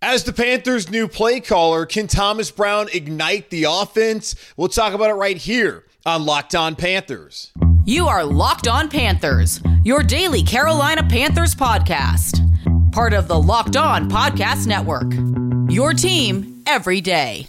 As the Panthers' new play caller, can Thomas Brown ignite the offense? We'll talk about it right here on Locked On Panthers. You are Locked On Panthers, your daily Carolina Panthers podcast. Part of the Locked On Podcast Network. Your team every day.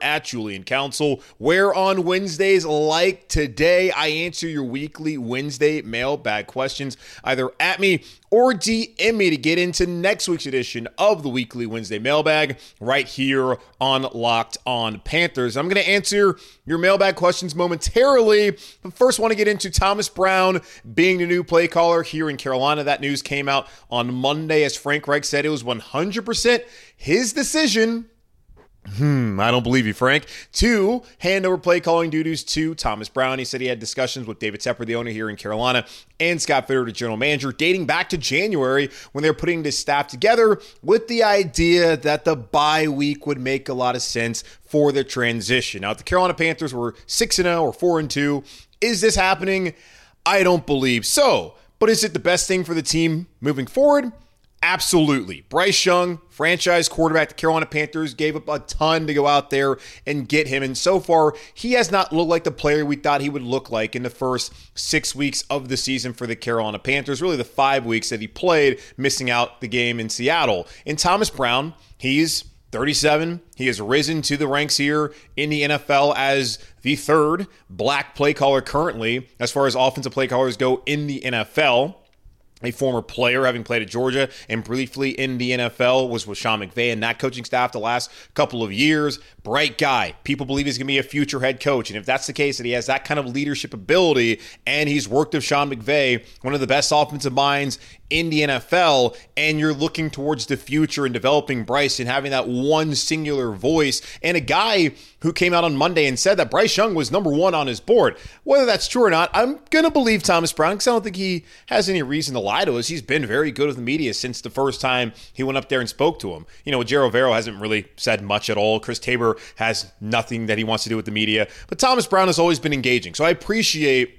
at Julian Council, where on Wednesdays like today, I answer your weekly Wednesday mailbag questions either at me or DM me to get into next week's edition of the weekly Wednesday mailbag right here on Locked On Panthers. I'm going to answer your mailbag questions momentarily, but first want to get into Thomas Brown being the new play caller here in Carolina. That news came out on Monday as Frank Reich said it was 100% his decision Hmm, I don't believe you, Frank. Two, hand over play calling duties to Thomas Brown. He said he had discussions with David Tepper, the owner here in Carolina, and Scott Fitter, the general manager, dating back to January when they were putting this staff together with the idea that the bye week would make a lot of sense for the transition. Now, if the Carolina Panthers were 6 0 or 4 2, is this happening? I don't believe so. But is it the best thing for the team moving forward? Absolutely. Bryce Young, franchise quarterback, the Carolina Panthers gave up a ton to go out there and get him. And so far, he has not looked like the player we thought he would look like in the first six weeks of the season for the Carolina Panthers. Really, the five weeks that he played, missing out the game in Seattle. And Thomas Brown, he's 37. He has risen to the ranks here in the NFL as the third black play caller currently, as far as offensive play callers go in the NFL a former player having played at Georgia and briefly in the NFL was with Sean McVay and that coaching staff the last couple of years. Bright guy. People believe he's going to be a future head coach. And if that's the case, that he has that kind of leadership ability and he's worked with Sean McVay, one of the best offensive minds in the NFL, and you're looking towards the future and developing Bryce and having that one singular voice and a guy who came out on Monday and said that Bryce Young was number one on his board. Whether that's true or not, I'm going to believe Thomas Brown because I don't think he has any reason to lie to us. He's been very good with the media since the first time he went up there and spoke to him. You know, Ejiro Evero hasn't really said much at all. Chris Tabor has nothing that he wants to do with the media, but Thomas Brown has always been engaging. So I appreciate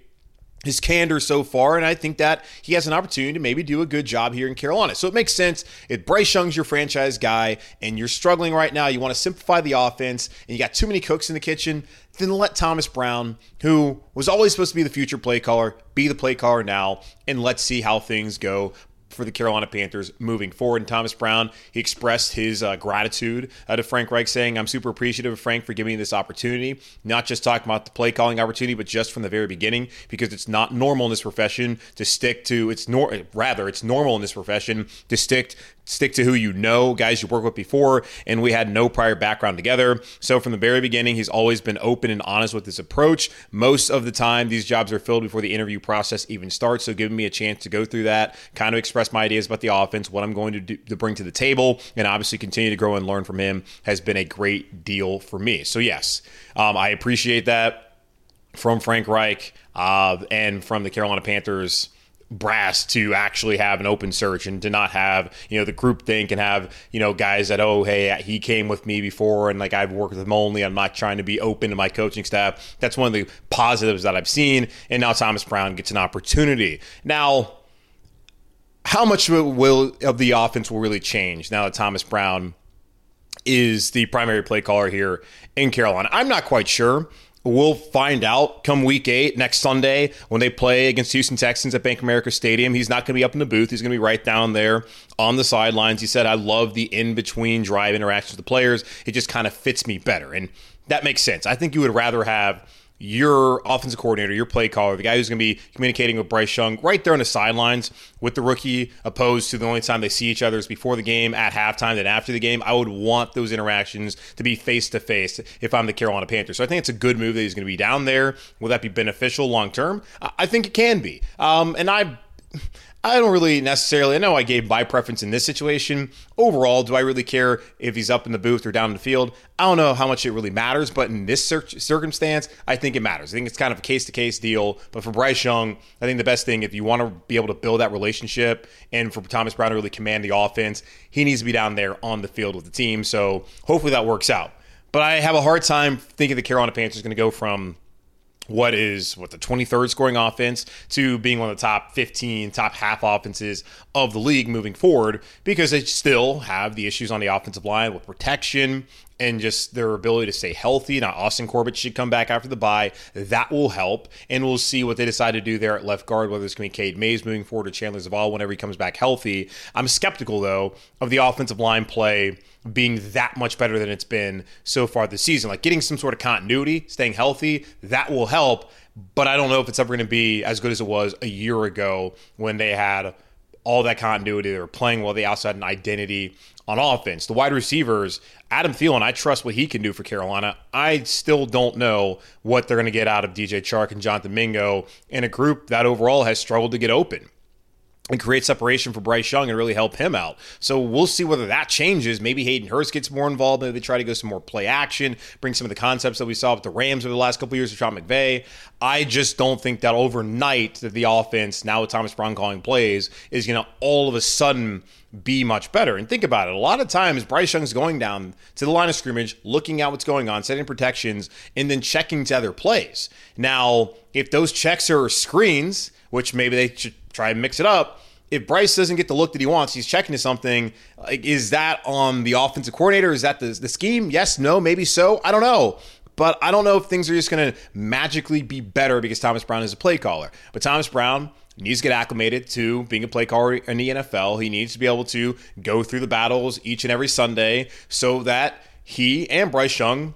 his candor so far, and I think that he has an opportunity to maybe do a good job here in Carolina. So it makes sense. If Bryce Young's your franchise guy and you're struggling right now, you want to simplify the offense, and you got too many cooks in the kitchen, then let Thomas Brown, who was always supposed to be the future play caller, be the play caller now, and let's see how things go for the Carolina Panthers moving forward. And Thomas Brown, he expressed his uh, gratitude uh, to Frank Reich, saying, I'm super appreciative of Frank for giving me this opportunity, not just talking about the play calling opportunity, but just from the very beginning, because it's not normal in this profession to stick to, it's nor rather, it's normal in this profession to stick stick to who you know, guys you worked with before, and we had no prior background together. So from the very beginning, he's always been open and honest with his approach. Most of the time, these jobs are filled before the interview process even starts. So giving me a chance to go through that, kind of express my ideas about the offense, what I'm going to do, to bring to the table, and obviously continue to grow and learn from him has been a great deal for me. So yes, um, I appreciate that from Frank Reich uh, and from the Carolina Panthers brass to actually have an open search and to not have you know the group think and have you know guys that oh hey he came with me before and like I've worked with him only. I'm not trying to be open to my coaching staff. That's one of the positives that I've seen. And now Thomas Brown gets an opportunity. Now how much will of the offense will really change now that Thomas Brown is the primary play caller here in Carolina I'm not quite sure We'll find out come week eight next Sunday when they play against Houston Texans at Bank America Stadium. He's not going to be up in the booth. He's going to be right down there on the sidelines. He said, I love the in between drive interactions with the players. It just kind of fits me better. And that makes sense. I think you would rather have your offensive coordinator, your play caller, the guy who's going to be communicating with Bryce Young right there on the sidelines with the rookie, opposed to the only time they see each other is before the game, at halftime, then after the game. I would want those interactions to be face to face if I'm the Carolina Panthers. So I think it's a good move that he's going to be down there. Will that be beneficial long term? I think it can be. Um, and I. I don't really necessarily. I know I gave my preference in this situation. Overall, do I really care if he's up in the booth or down in the field? I don't know how much it really matters, but in this circumstance, I think it matters. I think it's kind of a case to case deal. But for Bryce Young, I think the best thing, if you want to be able to build that relationship and for Thomas Brown to really command the offense, he needs to be down there on the field with the team. So hopefully that works out. But I have a hard time thinking the Carolina Panthers are going to go from what is what the 23rd scoring offense to being one of the top 15 top half offenses of the league moving forward because they still have the issues on the offensive line with protection and just their ability to stay healthy. Now, Austin Corbett should come back after the bye. That will help. And we'll see what they decide to do there at left guard, whether it's going to be Cade Mays moving forward or Chandler Zavala whenever he comes back healthy. I'm skeptical, though, of the offensive line play being that much better than it's been so far this season. Like getting some sort of continuity, staying healthy, that will help. But I don't know if it's ever going to be as good as it was a year ago when they had all that continuity. They were playing well. They also had an identity on offense. The wide receivers, Adam Thielen, I trust what he can do for Carolina. I still don't know what they're going to get out of DJ Chark and Jonathan Mingo in a group that overall has struggled to get open and create separation for Bryce Young and really help him out. So we'll see whether that changes. Maybe Hayden Hurst gets more involved. Maybe they try to go some more play action, bring some of the concepts that we saw with the Rams over the last couple years with Sean McVay. I just don't think that overnight that the offense, now with Thomas Brown calling plays, is going to all of a sudden be much better. And think about it. A lot of times, Bryce Young's going down to the line of scrimmage, looking at what's going on, setting protections, and then checking to other plays. Now, if those checks are screens, which maybe they should try and mix it up. If Bryce doesn't get the look that he wants, he's checking to something. Like, is that on the offensive coordinator? Is that the, the scheme? Yes, no, maybe so. I don't know. But I don't know if things are just going to magically be better because Thomas Brown is a play caller. But Thomas Brown needs to get acclimated to being a play caller in the NFL. He needs to be able to go through the battles each and every Sunday so that he and Bryce Young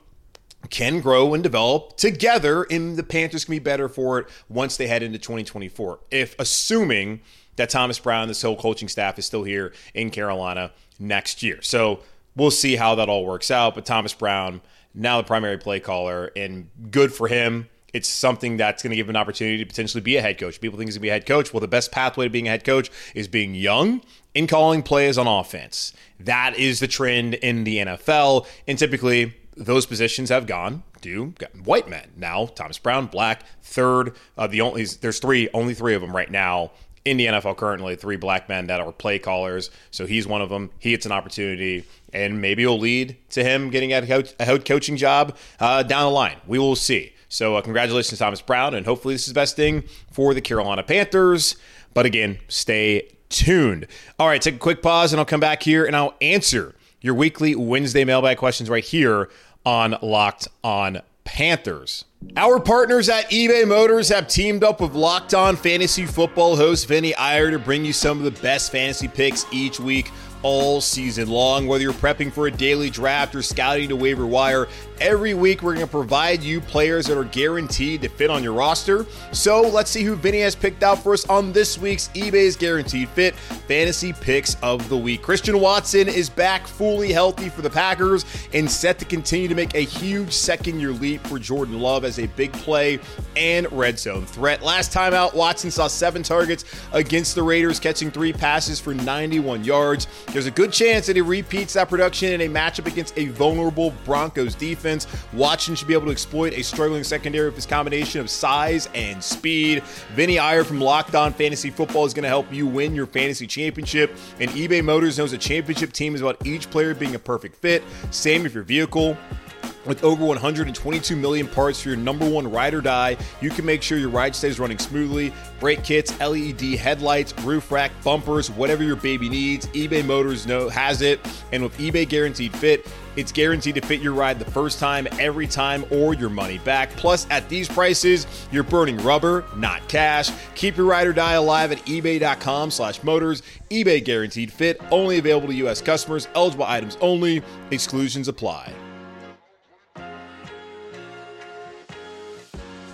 can grow and develop together, and the Panthers can be better for it once they head into 2024. If assuming that Thomas Brown, this whole coaching staff, is still here in Carolina next year. So we'll see how that all works out. But Thomas Brown, now the primary play caller, and good for him. It's something that's going to give him an opportunity to potentially be a head coach. People think he's going to be a head coach. Well, the best pathway to being a head coach is being young and calling plays on offense. That is the trend in the NFL. And typically, those positions have gone to white men. Now, Thomas Brown, black, third. Uh, the only there's three, only three of them right now in the NFL currently. Three black men that are play callers. So he's one of them. He gets an opportunity, and maybe it'll lead to him getting a head coaching job uh, down the line. We will see. So uh, congratulations, Thomas Brown, and hopefully this is the best thing for the Carolina Panthers. But again, stay tuned. All right, take a quick pause, and I'll come back here and I'll answer your weekly Wednesday mailbag questions right here on Locked On Panthers. Our partners at eBay Motors have teamed up with Locked On Fantasy Football host Vinny Iyer to bring you some of the best fantasy picks each week all season long. Whether you're prepping for a daily draft or scouting to waiver wire, every week we're going to provide you players that are guaranteed to fit on your roster. So let's see who Vinny has picked out for us on this week's eBay's Guaranteed Fit Fantasy Picks of the Week. Christian Watson is back fully healthy for the Packers and set to continue to make a huge second year leap for Jordan Love as a big play and red zone threat. Last time out, Watson saw seven targets against the Raiders, catching three passes for 91 yards. There's a good chance that he repeats that production in a matchup against a vulnerable Broncos defense. Watson should be able to exploit a struggling secondary with his combination of size and speed. Vinny Iyer from Locked On Fantasy Football is going to help you win your fantasy championship. And eBay Motors knows a championship team is about each player being a perfect fit. Same if your vehicle With over 122 million parts for your number one ride or die, you can make sure your ride stays running smoothly. Brake kits, LED headlights, roof rack, bumpers, whatever your baby needs, eBay Motors know has it. And with eBay Guaranteed Fit, it's guaranteed to fit your ride the first time, every time, or your money back. Plus, at these prices, you're burning rubber, not cash. Keep your ride or die alive at ebay.com slash motors. eBay Guaranteed Fit, only available to U.S. customers, eligible items only, exclusions apply.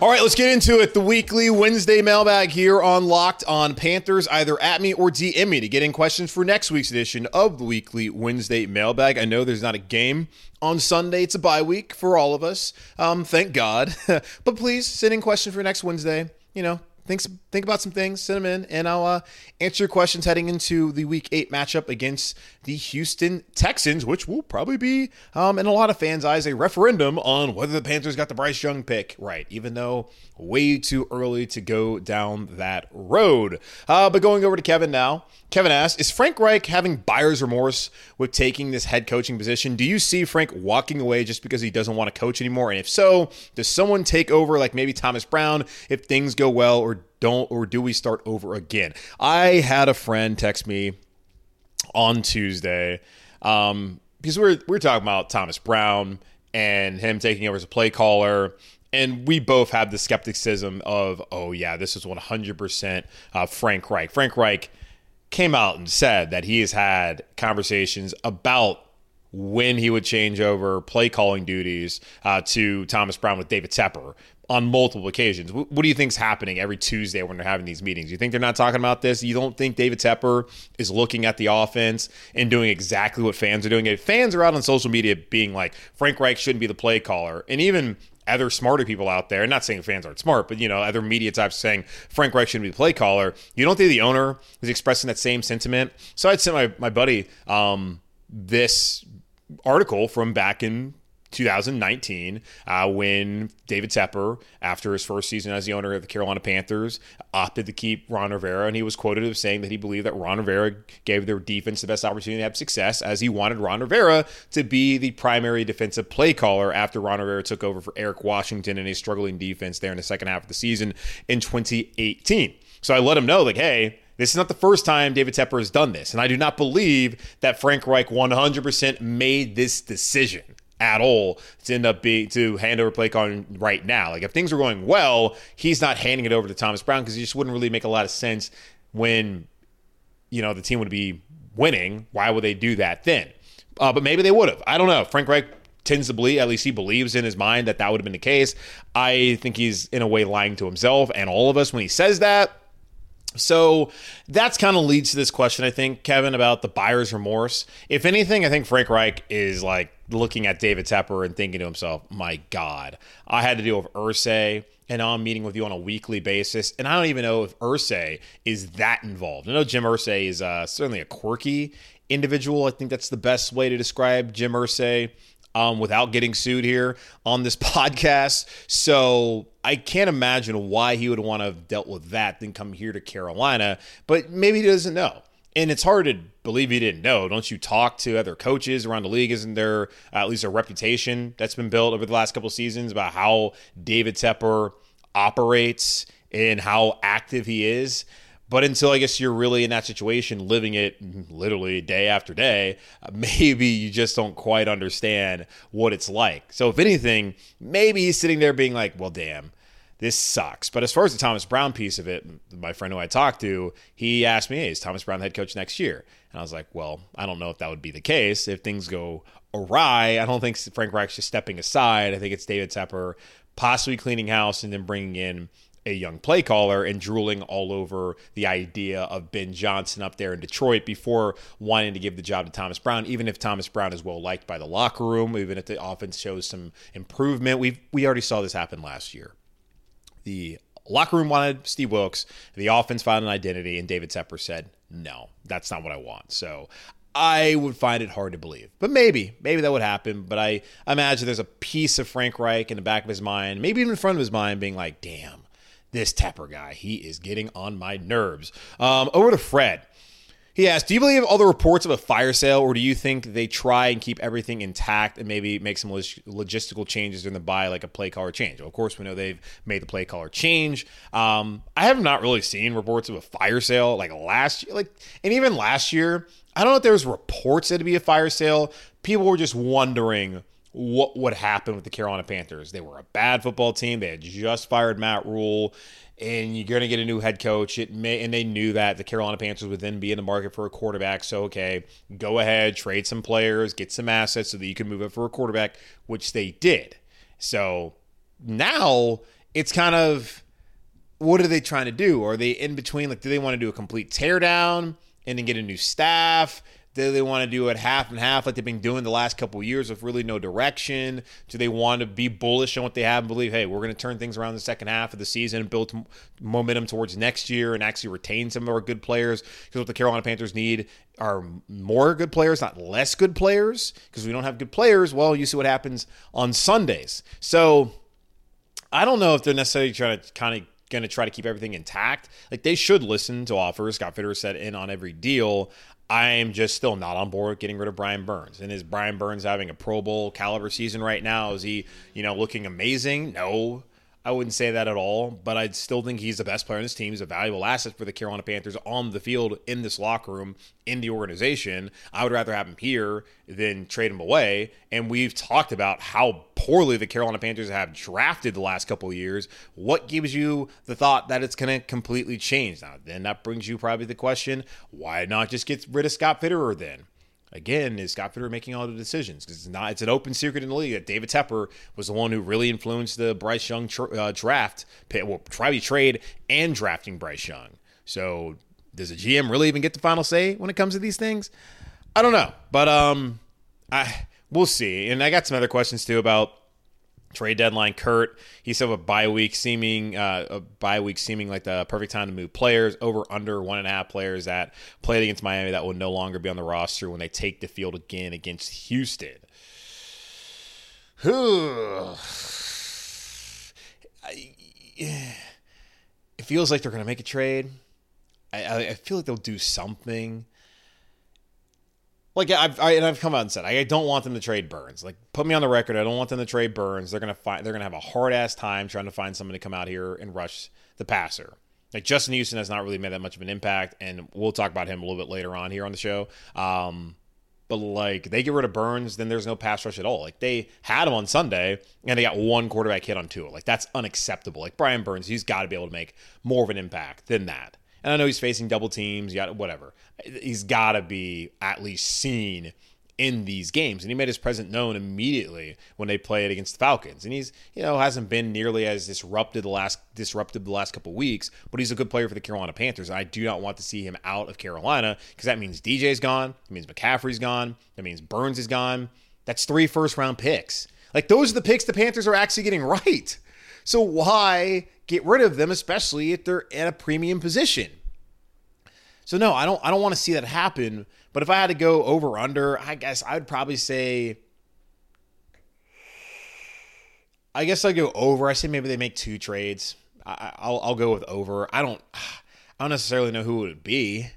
All right, let's get into it. The weekly Wednesday mailbag here on Locked on Panthers. Either at me or DM me to get in questions for next week's edition of the weekly Wednesday mailbag. I know there's not a game on Sunday. It's a bye week for all of us. Um, thank God. but please send in questions for next Wednesday. You know, think think about some things, send them in, and I'll uh, answer your questions heading into the Week Eight matchup against the Houston Texans, which will probably be, um, in a lot of fans' eyes, a referendum on whether the Panthers got the Bryce Young pick right, even though way too early to go down that road. Uh, but going over to Kevin now. Kevin asks, is Frank Reich having buyer's remorse with taking this head coaching position? Do you see Frank walking away just because he doesn't want to coach anymore? And if so, does someone take over, like maybe Thomas Brown, if things go well, or don't, or do we start over again? I had a friend text me on Tuesday um, because we are we are talking about Thomas Brown and him taking over as a play caller and we both have the skepticism of, oh yeah, this is 100% uh, Frank Reich. Frank Reich came out and said that he has had conversations about when he would change over play calling duties uh, to Thomas Brown with David Tepper on multiple occasions. What do you think's happening every Tuesday when they're having these meetings? You think they're not talking about this? You don't think David Tepper is looking at the offense and doing exactly what fans are doing? If fans are out on social media being like Frank Reich shouldn't be the play caller, and even other smarter people out there, not saying fans aren't smart, but you know, other media types saying Frank Reich shouldn't be the play caller. You don't think the owner is expressing that same sentiment? So I'd sent my, my buddy um, this article from back in 2019 uh, when David Tepper, after his first season as the owner of the Carolina Panthers, opted to keep Ron Rivera. And he was quoted as saying that he believed that Ron Rivera gave their defense the best opportunity to have success as he wanted Ron Rivera to be the primary defensive play caller after Ron Rivera took over for Eric Washington in a struggling defense there in the second half of the season in 2018. So I let him know, like, hey, this is not the first time David Tepper has done this. And I do not believe that Frank Reich 100% made this decision at all to end up being to hand over play calling right now. Like if things are going well, he's not handing it over to Thomas Brown because he just wouldn't really make a lot of sense when you know the team would be winning. Why would they do that then? Uh, but maybe they would have. I don't know. Frank Reich tends to believe, at least he believes in his mind that that would have been the case. I think he's in a way lying to himself and all of us when he says that. So that's kind of leads to this question, I think, Kevin, about the buyer's remorse. If anything, I think Frank Reich is like looking at David Tepper and thinking to himself, my God, I had to deal with Irsay, and now I'm meeting with you on a weekly basis. And I don't even know if Irsay is that involved. I know Jim Irsay is uh, certainly a quirky individual. I think that's the best way to describe Jim Irsay um, without getting sued here on this podcast. So I can't imagine why he would want to have dealt with that then come here to Carolina, but maybe he doesn't know. And it's hard to believe he didn't know. Don't you talk to other coaches around the league? Isn't there uh, at least a reputation that's been built over the last couple seasons about how David Tepper operates and how active he is? But until I guess you're really in that situation, living it literally day after day, uh, maybe you just don't quite understand what it's like. So, if anything, maybe he's sitting there being like, well, damn, this sucks. But as far as the Thomas Brown piece of it, my friend who I talked to, he asked me, hey, is Thomas Brown the head coach next year? And I was like, well, I don't know if that would be the case. If things go awry, I don't think Frank Reich's just stepping aside. I think it's David Tepper possibly cleaning house and then bringing in a young play caller and drooling all over the idea of Ben Johnson up there in Detroit before wanting to give the job to Thomas Brown, even if Thomas Brown is well liked by the locker room, even if the offense shows some improvement. We we already saw this happen last year. The locker room wanted Steve Wilks, the offense found an identity, and David Tepper said, No, that's not what I want. So I would find it hard to believe. But maybe, maybe that would happen. But I imagine there's a piece of Frank Reich in the back of his mind, maybe even in front of his mind, being like, damn, this Tepper guy, he is getting on my nerves. Um, over to Fred. He asked, Do you believe all the reports of a fire sale, or do you think they try and keep everything intact and maybe make some log- logistical changes during the bye, like a play caller change? Well, of course, we know they've made the play caller change. Um, I have not really seen reports of a fire sale like last year, like, and even last year. I don't know if there was reports that it'd be a fire sale. People were just wondering what would happen with the Carolina Panthers. They were a bad football team. They had just fired Matt Rhule, and you're going to get a new head coach. It may, and they knew that the Carolina Panthers would then be in the market for a quarterback. So, okay, go ahead, trade some players, get some assets so that you can move up for a quarterback, which they did. So now it's kind of what are they trying to do? Are they in between? Like, do they want to do a complete teardown and then get a new staff? Do they want to do it half and half like they've been doing the last couple years with really no direction? Do they want to be bullish on what they have and believe, hey, we're going to turn things around the second half of the season and build momentum towards next year and actually retain some of our good players? Because what the Carolina Panthers need are more good players, not less good players. Because we don't have good players, well, you see what happens on Sundays. So I don't know if they're necessarily trying to kind of going to try to keep everything intact. Like they should listen to offers. Scott Fitterer said in on every deal. I'm just still not on board getting rid of Brian Burns. And is Brian Burns having a Pro Bowl caliber season right now? Is he, you know, looking amazing? No. I wouldn't say that at all, but I still think he's the best player on this team. He's a valuable asset for the Carolina Panthers on the field, in this locker room, in the organization. I would rather have him here than trade him away. And we've talked about how poorly the Carolina Panthers have drafted the last couple of years. What gives you the thought that it's going to completely change? Now, then that brings you probably the question why not just get rid of Scott Fitterer then? Again, is Scott Fitterer making all the decisions? Because it's not it's an open secret in the league that David Tepper was the one who really influenced the Bryce Young uh, draft, well, probably trade and drafting Bryce Young. So does a GM really even get the final say when it comes to these things? I don't know, but um, I we'll see. And I got some other questions too about trade deadline. Kurt, he said a bye week seeming uh, a bye week seeming like the perfect time to move players over under one and a half players that played against Miami that will no longer be on the roster when they take the field again against Houston. it feels like they're going to make a trade. I, I feel like they'll do something like I've I, and I've come out and said I don't want them to trade Burns. Like put me on the record. I don't want them to trade Burns. They're gonna find they're gonna have a hard ass time trying to find someone to come out here and rush the passer. Like Justin Houston has not really made that much of an impact, and we'll talk about him a little bit later on here on the show. Um, but like they get rid of Burns, then there's no pass rush at all. Like they had him on Sunday, and they got one quarterback hit on Tua. Like that's unacceptable. Like Brian Burns, he's got to be able to make more of an impact than that. And I know he's facing double teams, yeah, whatever. He's got to be at least seen in these games. And he made his presence known immediately when they played against the Falcons. And he's, you know, hasn't been nearly as disrupted the last disrupted the last couple weeks, but he's a good player for the Carolina Panthers. I do not want to see him out of Carolina because that means DJ's gone, it means McCaffrey's gone, that means Burns is gone. That's three first round picks. Like those are the picks the Panthers are actually getting right. So why get rid of them, especially if they're in a premium position? So no, I don't I don't want to see that happen. But if I had to go over under, I guess I would probably say I guess I go over. I say maybe they make two trades. I, will I'll go with over. I don't I don't necessarily know who it would be.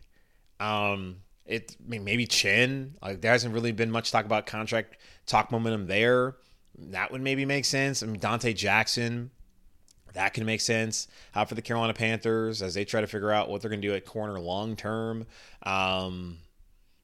Um, it I mean, maybe Chinn. Like there hasn't really been much talk about contract talk momentum there. That would maybe make sense. I mean, Donte Jackson. That can make sense uh, for the Carolina Panthers as they try to figure out what they're going to do at corner long term. Um,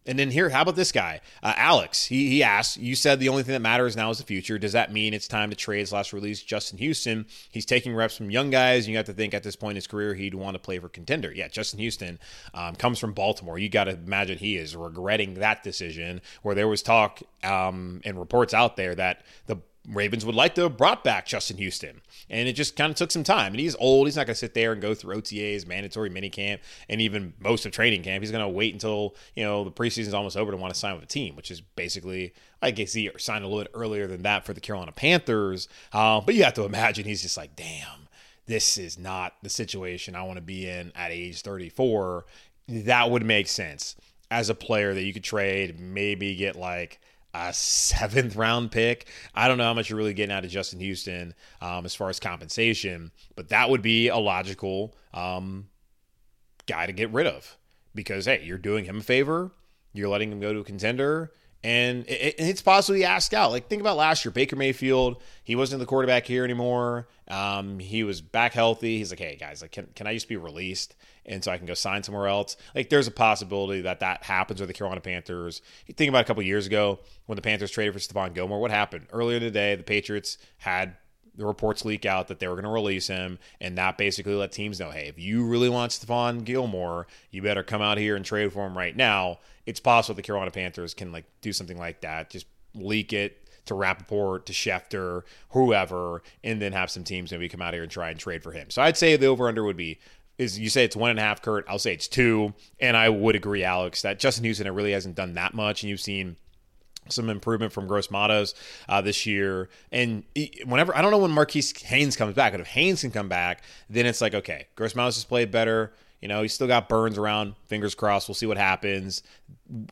and then here, how about this guy, uh, Alex? He he asked. You said the only thing that matters now is the future. Does that mean it's time to trade slash release Justin Houston? He's taking reps from young guys. And you have to think at this point in his career he'd want to play for contender. Yeah, Justin Houston um, comes from Baltimore. You got to imagine he is regretting that decision. Where there was talk um, and reports out there that the Ravens would like to have brought back Justin Houston. And it just kind of took some time. And he's old. He's not going to sit there and go through OTAs, mandatory minicamp, and even most of training camp. He's going to wait until, you know, the preseason's almost over to want to sign with a team, which is basically, I guess he signed a little bit earlier than that for the Carolina Panthers. Uh, but you have to imagine he's just like, damn, this is not the situation I want to be in at age 34. That would make sense as a player that you could trade, maybe get like – a seventh round pick. I don't know how much you're really getting out of Justin Houston um, as far as compensation, but that would be a logical um, guy to get rid of because hey, you're doing him a favor. You're letting him go to a contender. And it, it's possibly asked out. Like think about last year, Baker Mayfield. He wasn't the quarterback here anymore. Um, he was back healthy. He's like, hey guys, like can can I just be released and so I can go sign somewhere else? Like there's a possibility that that happens with the Carolina Panthers. You think about a couple years ago when the Panthers traded for Stephon Gilmore. What happened earlier today? The Patriots had the reports leak out that they were going to release him, and that basically let teams know, hey, if you really want Stephon Gilmore, you better come out here and trade for him right now. It's possible the Carolina Panthers can like do something like that, just leak it to Rapoport, to Schefter, whoever, and then have some teams maybe come out here and try and trade for him. So I'd say the over under would be is you say it's one and a half, Kurt. I'll say it's two, and I would agree, Alex, that Justin Houston really hasn't done that much, and you've seen some improvement from Gross Matos uh, this year. And whenever I don't know when Marquis Haynes comes back, but if Haynes can come back, then it's like okay, Gross Matos has played better. You know, he's still got Burns around. Fingers crossed. We'll see what happens.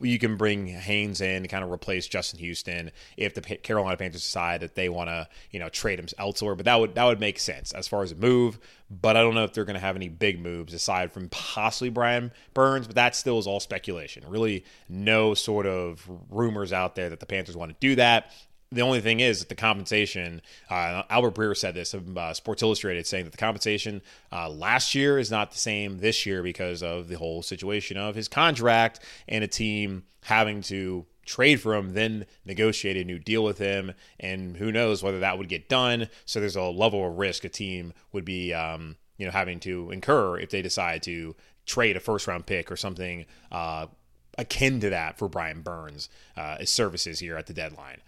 You can bring Haynes in to kind of replace Justin Houston if the Carolina Panthers decide that they want to, you know, trade him elsewhere. But that would that would make sense as far as a move. But I don't know if they're going to have any big moves aside from possibly Brian Burns. But that still is all speculation. Really, no sort of rumors out there that the Panthers want to do that the only thing is that the compensation, uh, Albert Breer said this of uh, Sports Illustrated, saying that the compensation uh, last year is not the same this year because of the whole situation of his contract and a team having to trade for him, then negotiate a new deal with him. And who knows whether that would get done. So there's a level of risk a team would be, um, you know, having to incur if they decide to trade a first round pick or something uh, akin to that for Brian Burns' uh, services here at the deadline.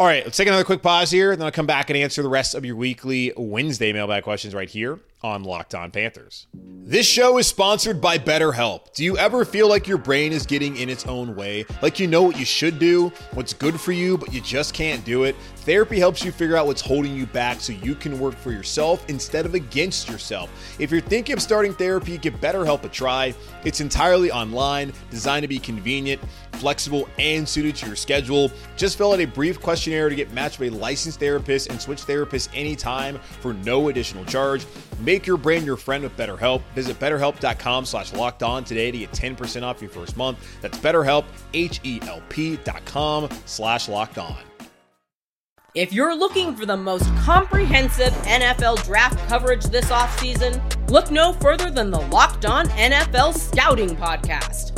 All right, let's take another quick pause here, and then I'll come back and answer the rest of your weekly Wednesday mailbag questions right here on Locked On Panthers. This show is sponsored by BetterHelp. Do you ever feel like your brain is getting in its own way? Like you know what you should do, what's good for you, but you just can't do it? Therapy helps you figure out what's holding you back so you can work for yourself instead of against yourself. If you're thinking of starting therapy, give BetterHelp a try. It's entirely online, designed to be convenient, flexible, and suited to your schedule. Just fill out a brief questionnaire to get matched with a licensed therapist and switch therapists anytime for no additional charge. Make your brain your friend with BetterHelp. Visit betterhelp.com slash locked on today to get 10% off your first month. That's betterhelp, H-E-L-P dot com slash locked on. If you're looking for the most comprehensive NFL draft coverage this offseason, look no further than the Locked On NFL Scouting Podcast.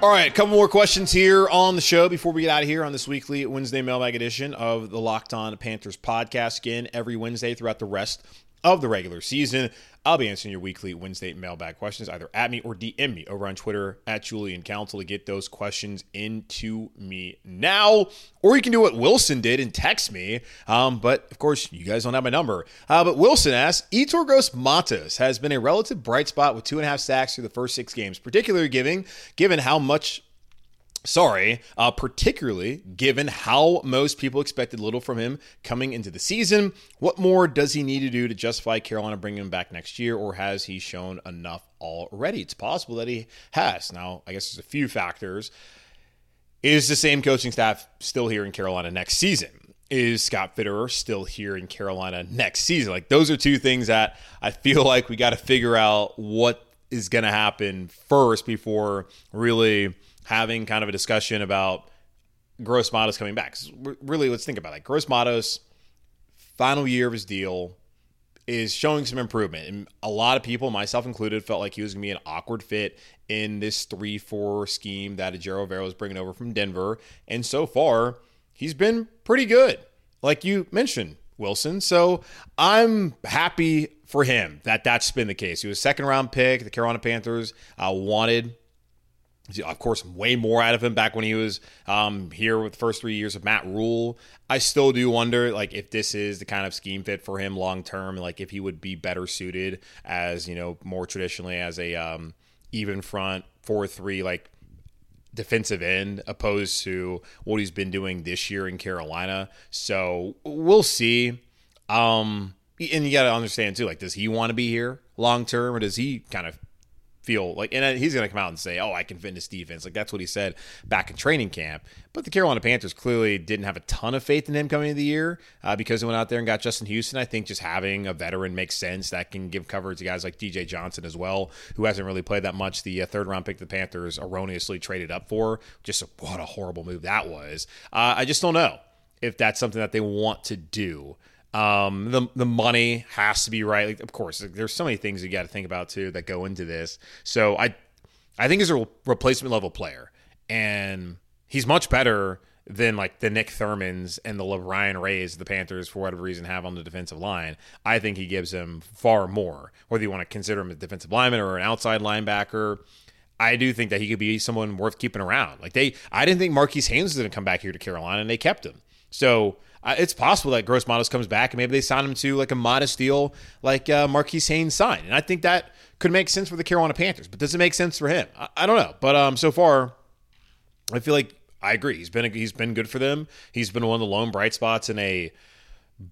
All right, a couple more questions here on the show before we get out of here on this weekly Wednesday mailbag edition of the Locked On Panthers podcast. Again, every Wednesday throughout the rest of the regular season. I'll be answering your weekly Wednesday mailbag questions either at me or DM me over on Twitter at Julian Council to get those questions into me now. Or you can do what Wilson did and text me. Um, but of course, you guys don't have my number. Uh, but Wilson asks Yetur Gross-Matos has been a relative bright spot with two and a half sacks through the first six games, particularly given given how much sorry, uh, particularly given how most people expected little from him coming into the season. What more does he need to do to justify Carolina bringing him back next year, or has he shown enough already? It's possible that he has. Now, I guess there's a few factors. Is the same coaching staff still here in Carolina next season? Is Scott Fitterer still here in Carolina next season? Like, those are two things that I feel like we got to figure out what is going to happen first before really having kind of a discussion about Gross Matos coming back. Really, let's think about it. Gross Matos, final year of his deal, is showing some improvement. And a lot of people, myself included, felt like he was going to be an awkward fit in this 3 4 scheme that Ejiro Evero was bringing over from Denver. And so far, he's been pretty good, like you mentioned, Wilson. So I'm happy for him that that's been the case. He was second round pick. The Carolina Panthers uh, wanted of course, way more out of him back when he was um, here with the first three years of Matt Rhule. I still do wonder, like, if this is the kind of scheme fit for him long term, like if he would be better suited as you know more traditionally as a um, even front four three like defensive end opposed to what he's been doing this year in Carolina. So we'll see. Um, and you got to understand too, like, does he want to be here long term, or does he kind of feel like, and he's going to come out and say, "Oh, I can fit in this defense." Like that's what he said back in training camp. But the Carolina Panthers clearly didn't have a ton of faith in him coming into the year uh, because he went out there and got Justin Houston. I think just having a veteran makes sense. That can give coverage to guys like DJ Johnson as well, who hasn't really played that much. The uh, third round pick the Panthers erroneously traded up for. Just what a horrible move that was. Uh, I just don't know if that's something that they want to do. Um, the the money has to be right. Like, of course, there's so many things you got to think about too that go into this. So I, I think he's a replacement level player, and he's much better than like the Nick Thurmans and the LaBryan Rays the Panthers for whatever reason have on the defensive line. I think he gives him far more. Whether you want to consider him a defensive lineman or an outside linebacker. I do think that he could be someone worth keeping around. Like they, I didn't think Marquis Haynes was going to come back here to Carolina, and they kept him. So it's possible that Gross Matos comes back and maybe they sign him to like a modest deal like uh, Marquis Haynes signed. And I think that could make sense for the Carolina Panthers. But does it make sense for him? I, I don't know. But um, so far, I feel like I agree. He's been he's been good for them. He's been one of the lone bright spots in a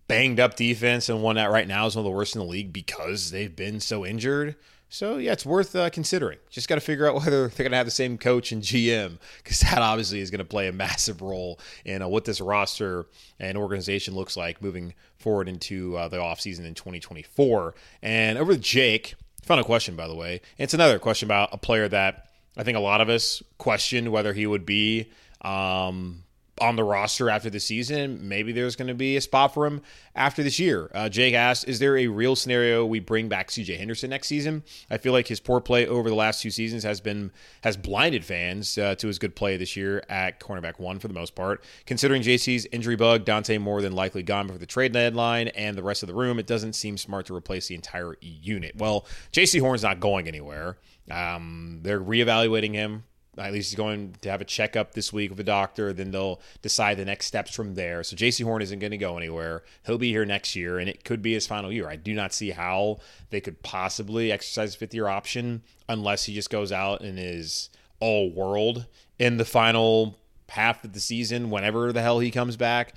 banged up defense and one that right now is one of the worst in the league because they've been so injured. So yeah, it's worth uh, considering. Just got to figure out whether they're going to have the same coach and GM because that obviously is going to play a massive role in uh, what this roster and organization looks like moving forward into uh, the offseason in 2024. And over to Jake, final question by the way. It's another question about a player that I think a lot of us questioned whether he would be um, on the roster after the season. Maybe there's going to be a spot for him after this year. Uh, Jake asked, "Is there a real scenario we bring back C.J. Henderson next season?" I feel like his poor play over the last two seasons has been has blinded fans uh, to his good play this year at cornerback one for the most part. Considering Jaycee's injury bug, Donte more than likely gone before the trade deadline, and the rest of the room, it doesn't seem smart to replace the entire unit. Well, Jaycee Horn's not going anywhere. Um, they're reevaluating him at least he's going to have a checkup this week with the doctor. Then they'll decide the next steps from there. So Jaycee Horn isn't going to go anywhere. He'll be here next year, and it could be his final year. I do not see how they could possibly exercise a fifth year option unless he just goes out and is all world in the final half of the season, whenever the hell he comes back.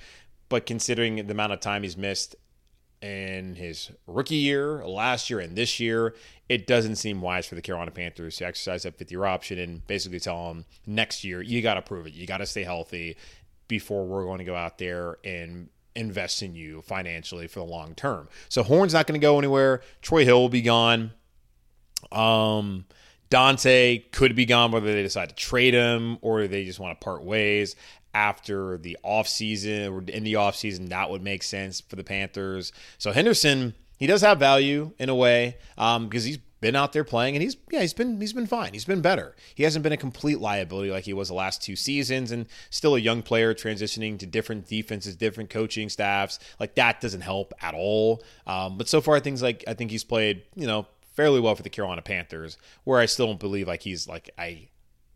But considering the amount of time he's missed in his rookie year, last year, and this year, it doesn't seem wise for the Carolina Panthers to exercise that fifth year option and basically tell them next year, you got to prove it. You got to stay healthy before we're going to go out there and invest in you financially for the long term. So Horn's not going to go anywhere. Troy Hill will be gone. Um, Donte could be gone whether they decide to trade him or they just want to part ways after the offseason or in the offseason, that would make sense for the Panthers. So Henderson, he does have value in a way because um, he's been out there playing and he's yeah he's been he's been fine. He's been better. He hasn't been a complete liability like he was the last two seasons and still a young player transitioning to different defenses different coaching staffs. Like that doesn't help at all. Um, but so far things like i think he's played you know fairly well for the carolina panthers where i still don't believe like he's like a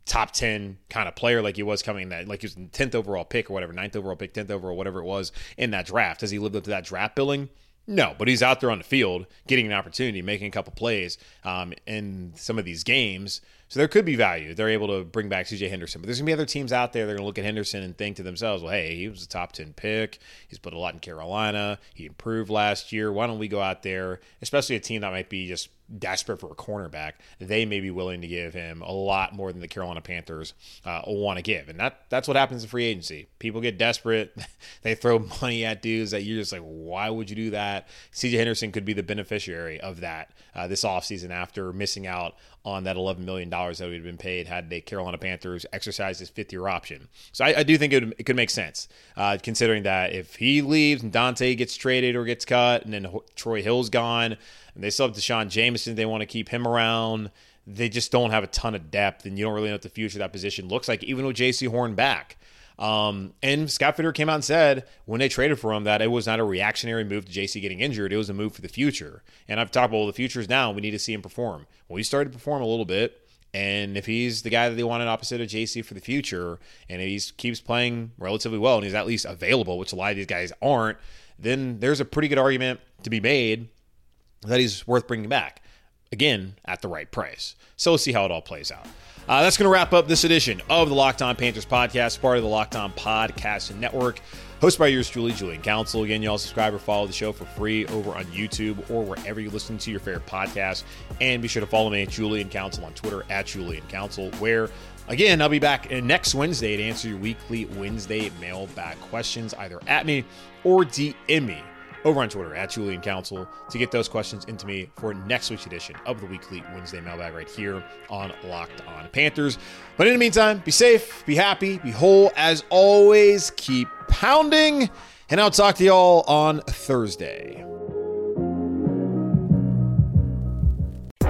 top 10 kind of player like he was coming that like he was 10th overall pick or whatever 9th overall pick 10th overall whatever it was in that draft has he lived up to that draft billing no but he's out there on the field getting an opportunity making a couple plays um, in some of these games so there could be value. They're able to bring back CJ Henderson. But there's going to be other teams out there they're going to look at Henderson and think to themselves, well, hey, he was a top 10 pick. He's put a lot in Carolina. He improved last year. Why don't we go out there, especially a team that might be just desperate for a cornerback, they may be willing to give him a lot more than the Carolina Panthers uh, want to give. And that that's what happens in free agency. People get desperate. they throw money at dudes that you're just like, why would you do that? CJ Henderson could be the beneficiary of that uh, this offseason after missing out on that $11 million that would have been paid had the Carolina Panthers exercised his fifth year option. So I, I do think it, would, it, could make sense, uh, considering that if he leaves and Donte gets traded or gets cut, and then Troy Hill's gone, and they still have D'Shawn Jamison, they want to keep him around. They just don't have a ton of depth, and you don't really know what the future of that position looks like, even with Jaycee Horn back. Um, and Scott Fitter came out and said when they traded for him that it was not a reactionary move to Jaycee getting injured. It was a move for the future. And I've talked about well, the future is now. We need to see him perform. Well, he started to perform a little bit. And if he's the guy that they wanted opposite of Jaycee for the future, and he keeps playing relatively well, and he's at least available, which a lot of these guys aren't, then there's a pretty good argument to be made that he's worth bringing back. Again, at the right price. So we'll see how it all plays out. Uh, that's going to wrap up this edition of the Locked On Panthers podcast, part of the Locked On Podcast Network. Hosted by yours truly, Julian Council. Again, y'all subscribe or follow the show for free over on YouTube or wherever you listen to your favorite podcast. And be sure to follow me at Julian Council on Twitter at Julian Council, where Again, I'll be back next Wednesday to answer your weekly Wednesday mailbag questions either at me or DM me over on Twitter at Julian Council to get those questions into me for next week's edition of the weekly Wednesday mailbag right here on Locked On Panthers. But in the meantime, be safe, be happy, be whole. As always, keep pounding, and I'll talk to y'all on Thursday.